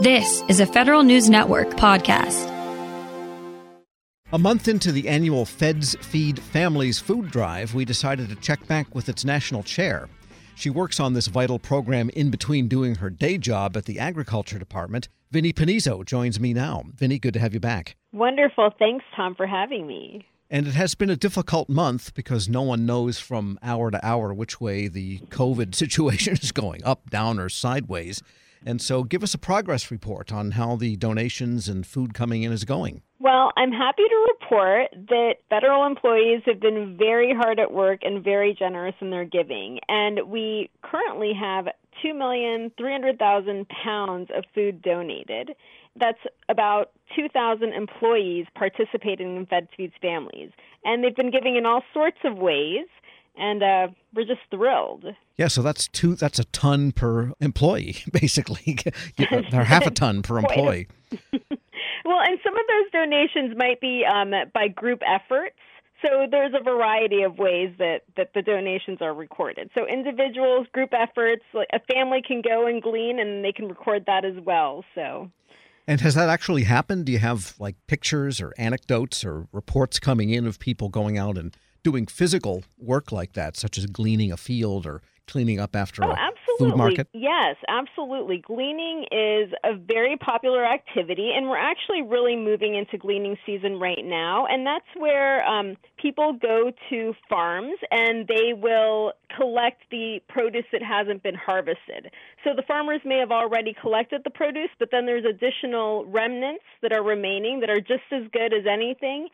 This is a Federal News Network podcast. A month into the annual Feds Feed Families food drive, we decided to check back with its national chair. She works on this vital program in between doing her day job at the Agriculture Department. Vinnie Pennizzo joins me now. Vinnie, good to have you back. Wonderful. Thanks, Tom, for having me. And it has been a difficult month because no one knows from hour to hour which way the COVID situation is going up, down, or sideways. And so give us a progress report on how the donations and food coming in is going. Well, I'm happy to report that federal employees have been very hard at work and very generous in their giving. And we currently have 2,300,000 pounds of food donated. That's about 2,000 employees participating in Fed Feeds Families. And they've been giving in all sorts of ways and uh, we're just thrilled. Yeah, so that's two. That's a ton per employee, basically, or half a ton per employee. well, and some of those donations might be um, by group efforts. So there's a variety of ways that, that the donations are recorded. So individuals, group efforts, like a family can go and glean and they can record that as well. So and has that actually happened? Do you have like pictures or anecdotes or reports coming in of people going out and doing physical work like that, such as gleaning a field or cleaning up after oh, a absolutely. food market? Yes, absolutely. Gleaning is a very popular activity, and we're actually really moving into gleaning season right now. And that's where um, people go to farms and they will collect the produce that hasn't been harvested. So the farmers may have already collected the produce, but then there's additional remnants that are remaining that are just as good as anything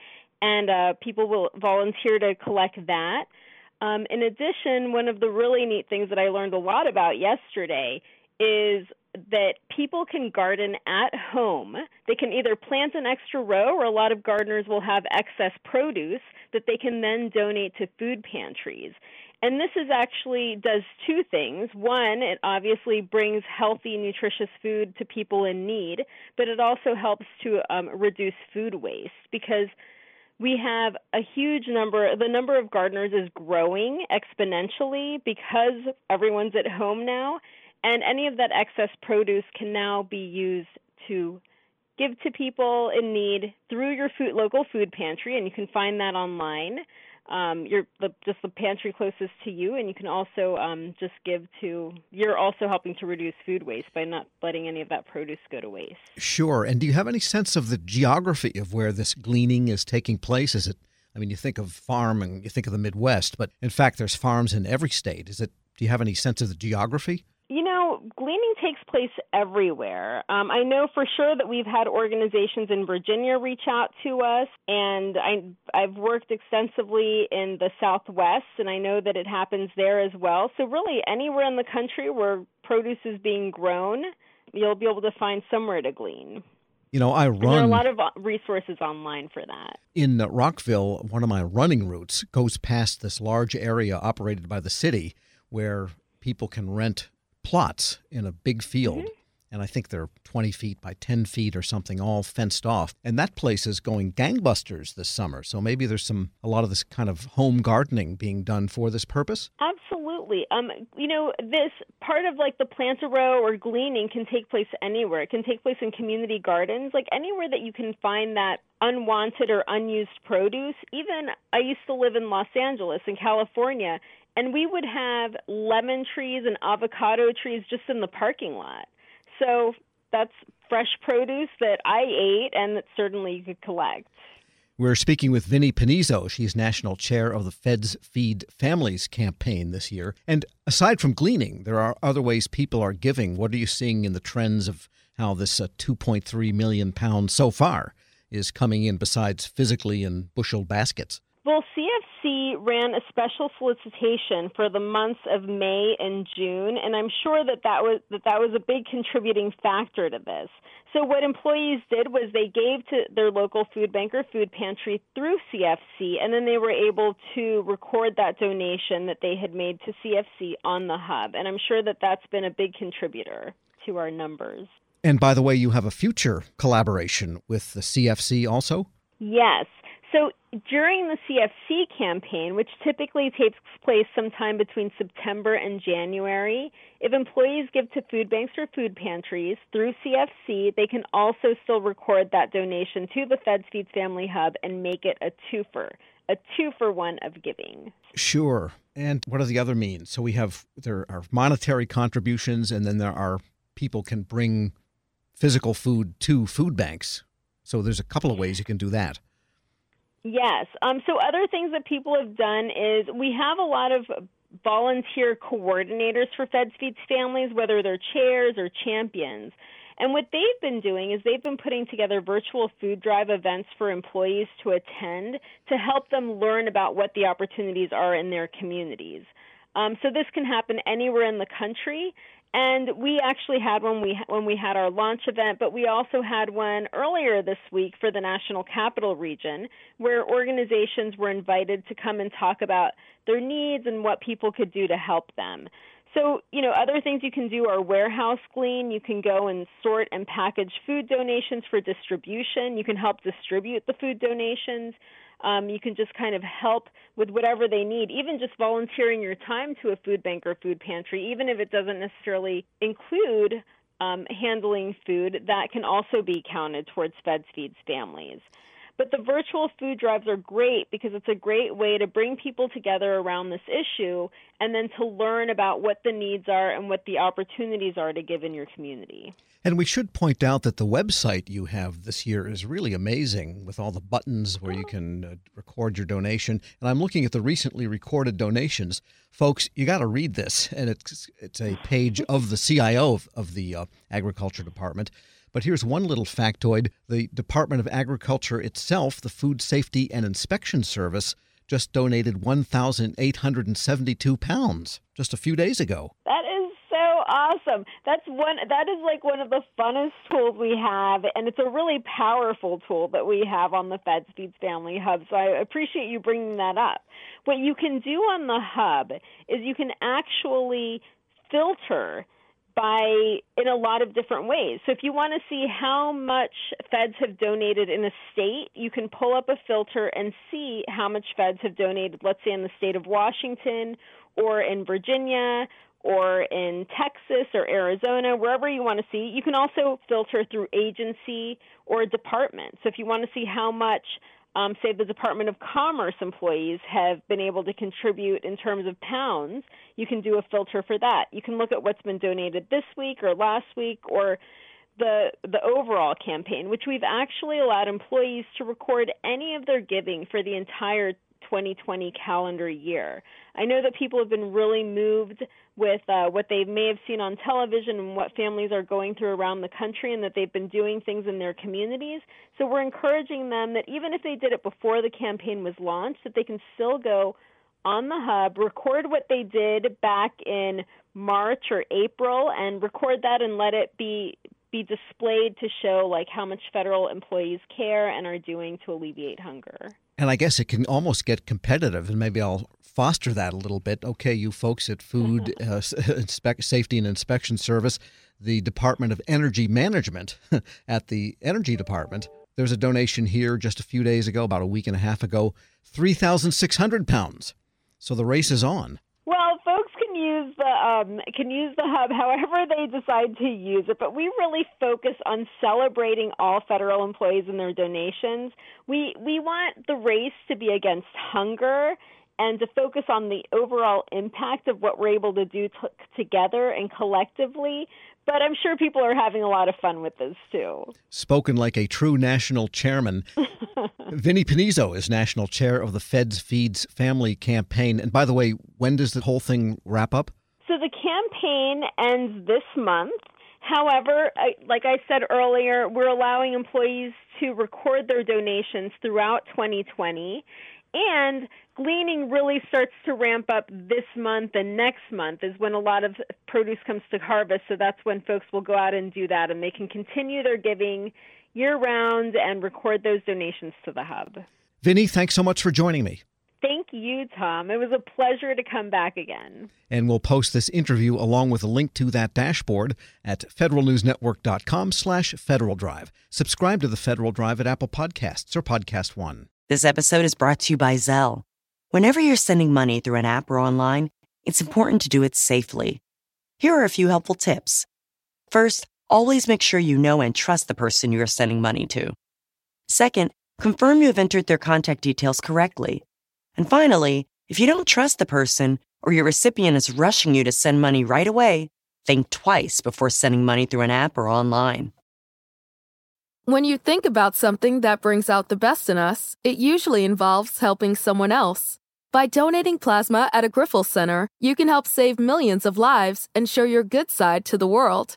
and uh, people will volunteer to collect that. Um, in addition, one of the really neat things that I learned a lot about yesterday is that people can garden at home. They can either plant an extra row, or a lot of gardeners will have excess produce that they can then donate to food pantries. And this is actually does two things. One, it obviously brings healthy, nutritious food to people in need, but it also helps to um, reduce food waste because we have a huge number the number of gardeners is growing exponentially because everyone's at home now and any of that excess produce can now be used to give to people in need through your food, local food pantry and you can find that online um, you're the, just the pantry closest to you, and you can also um, just give to. You're also helping to reduce food waste by not letting any of that produce go to waste. Sure. And do you have any sense of the geography of where this gleaning is taking place? Is it? I mean, you think of farm and you think of the Midwest, but in fact, there's farms in every state. Is it? Do you have any sense of the geography? You know, gleaning takes place everywhere. Um, I know for sure that we've had organizations in Virginia reach out to us, and I, I've worked extensively in the Southwest, and I know that it happens there as well. So, really, anywhere in the country where produce is being grown, you'll be able to find somewhere to glean. You know, I run. And there are a lot of uh, resources online for that. In Rockville, one of my running routes goes past this large area operated by the city where people can rent plots in a big field. Mm-hmm. And I think they're 20 feet by 10 feet or something, all fenced off. And that place is going gangbusters this summer. So maybe there's some, a lot of this kind of home gardening being done for this purpose. Absolutely. Um, you know, this part of like the plant a row or gleaning can take place anywhere. It can take place in community gardens, like anywhere that you can find that unwanted or unused produce. Even I used to live in Los Angeles in California, and we would have lemon trees and avocado trees just in the parking lot. So that's fresh produce that I ate and that certainly you could collect. We're speaking with Vinnie Pennizzo. She's national chair of the Feds Feed Families campaign this year. And aside from gleaning, there are other ways people are giving. What are you seeing in the trends of how this uh, 2.3 million pounds so far is coming in besides physically in bushel baskets? Well, CFC ran a special solicitation for the months of May and June, and I'm sure that that was that that was a big contributing factor to this. So what employees did was they gave to their local food bank or food pantry through CFC, and then they were able to record that donation that they had made to CFC on the hub. And I'm sure that that's been a big contributor to our numbers. And by the way, you have a future collaboration with the CFC also? Yes. So during the CFC campaign, which typically takes place sometime between September and January, if employees give to food banks or food pantries through CFC, they can also still record that donation to the Feds Feeds Family Hub and make it a twofer, a two for one of giving. Sure. And what are the other means? So we have there are monetary contributions, and then there are people can bring physical food to food banks. So there's a couple of ways you can do that. Yes. Um, so other things that people have done is we have a lot of volunteer coordinators for Feds Feeds families, whether they're chairs or champions. And what they've been doing is they've been putting together virtual food drive events for employees to attend to help them learn about what the opportunities are in their communities. Um, so this can happen anywhere in the country, and we actually had one we when we had our launch event, but we also had one earlier this week for the National Capital Region, where organizations were invited to come and talk about their needs and what people could do to help them. So, you know, other things you can do are warehouse clean. You can go and sort and package food donations for distribution. You can help distribute the food donations. Um, you can just kind of help with whatever they need, even just volunteering your time to a food bank or food pantry, even if it doesn't necessarily include um, handling food, that can also be counted towards Feds Feeds families. But the virtual food drives are great because it's a great way to bring people together around this issue and then to learn about what the needs are and what the opportunities are to give in your community. And we should point out that the website you have this year is really amazing with all the buttons where you can uh, record your donation. And I'm looking at the recently recorded donations. Folks, you got to read this. And it's, it's a page of the CIO of, of the uh, Agriculture Department. But here's one little factoid the Department of Agriculture itself, the Food Safety and Inspection Service, just donated 1,872 pounds just a few days ago. That is so awesome. That's one that is like one of the funnest tools we have and it's a really powerful tool that we have on the Feds Feeds Family Hub. So I appreciate you bringing that up. What you can do on the hub is you can actually filter by in a lot of different ways. So if you want to see how much feds have donated in a state, you can pull up a filter and see how much feds have donated, let's say in the state of Washington or in Virginia or in Texas or Arizona, wherever you want to see. You can also filter through agency or department. So if you want to see how much um, say the Department of Commerce employees have been able to contribute in terms of pounds, you can do a filter for that. You can look at what's been donated this week or last week or the the overall campaign, which we've actually allowed employees to record any of their giving for the entire 2020 calendar year. I know that people have been really moved with uh, what they may have seen on television and what families are going through around the country, and that they've been doing things in their communities. So we're encouraging them that even if they did it before the campaign was launched, that they can still go on the hub, record what they did back in March or April, and record that and let it be be displayed to show like how much federal employees care and are doing to alleviate hunger. And I guess it can almost get competitive, and maybe I'll foster that a little bit. Okay, you folks at Food uh, Safety and Inspection Service, the Department of Energy Management at the Energy Department, there's a donation here just a few days ago, about a week and a half ago, 3,600 pounds. So the race is on use the um, can use the hub however they decide to use it, but we really focus on celebrating all federal employees and their donations. We we want the race to be against hunger and to focus on the overall impact of what we're able to do t- together and collectively. But I'm sure people are having a lot of fun with this too. Spoken like a true national chairman. Vinnie Pennizzo is national chair of the Feds Feeds Family Campaign. And by the way, when does the whole thing wrap up? So the campaign ends this month. However, like I said earlier, we're allowing employees to record their donations throughout 2020. And gleaning really starts to ramp up this month and next month is when a lot of produce comes to harvest. So that's when folks will go out and do that and they can continue their giving year round and record those donations to the hub. Vinny, thanks so much for joining me. Thank you, Tom. It was a pleasure to come back again. And we'll post this interview along with a link to that dashboard at federalnewsnetwork.com slash Federal Drive. Subscribe to the Federal Drive at Apple Podcasts or Podcast One. This episode is brought to you by Zelle. Whenever you're sending money through an app or online, it's important to do it safely. Here are a few helpful tips. First, always make sure you know and trust the person you are sending money to. Second, confirm you have entered their contact details correctly. And finally, if you don't trust the person or your recipient is rushing you to send money right away, think twice before sending money through an app or online. When you think about something that brings out the best in us, it usually involves helping someone else. By donating plasma at a Grifols Center, you can help save millions of lives and show your good side to the world.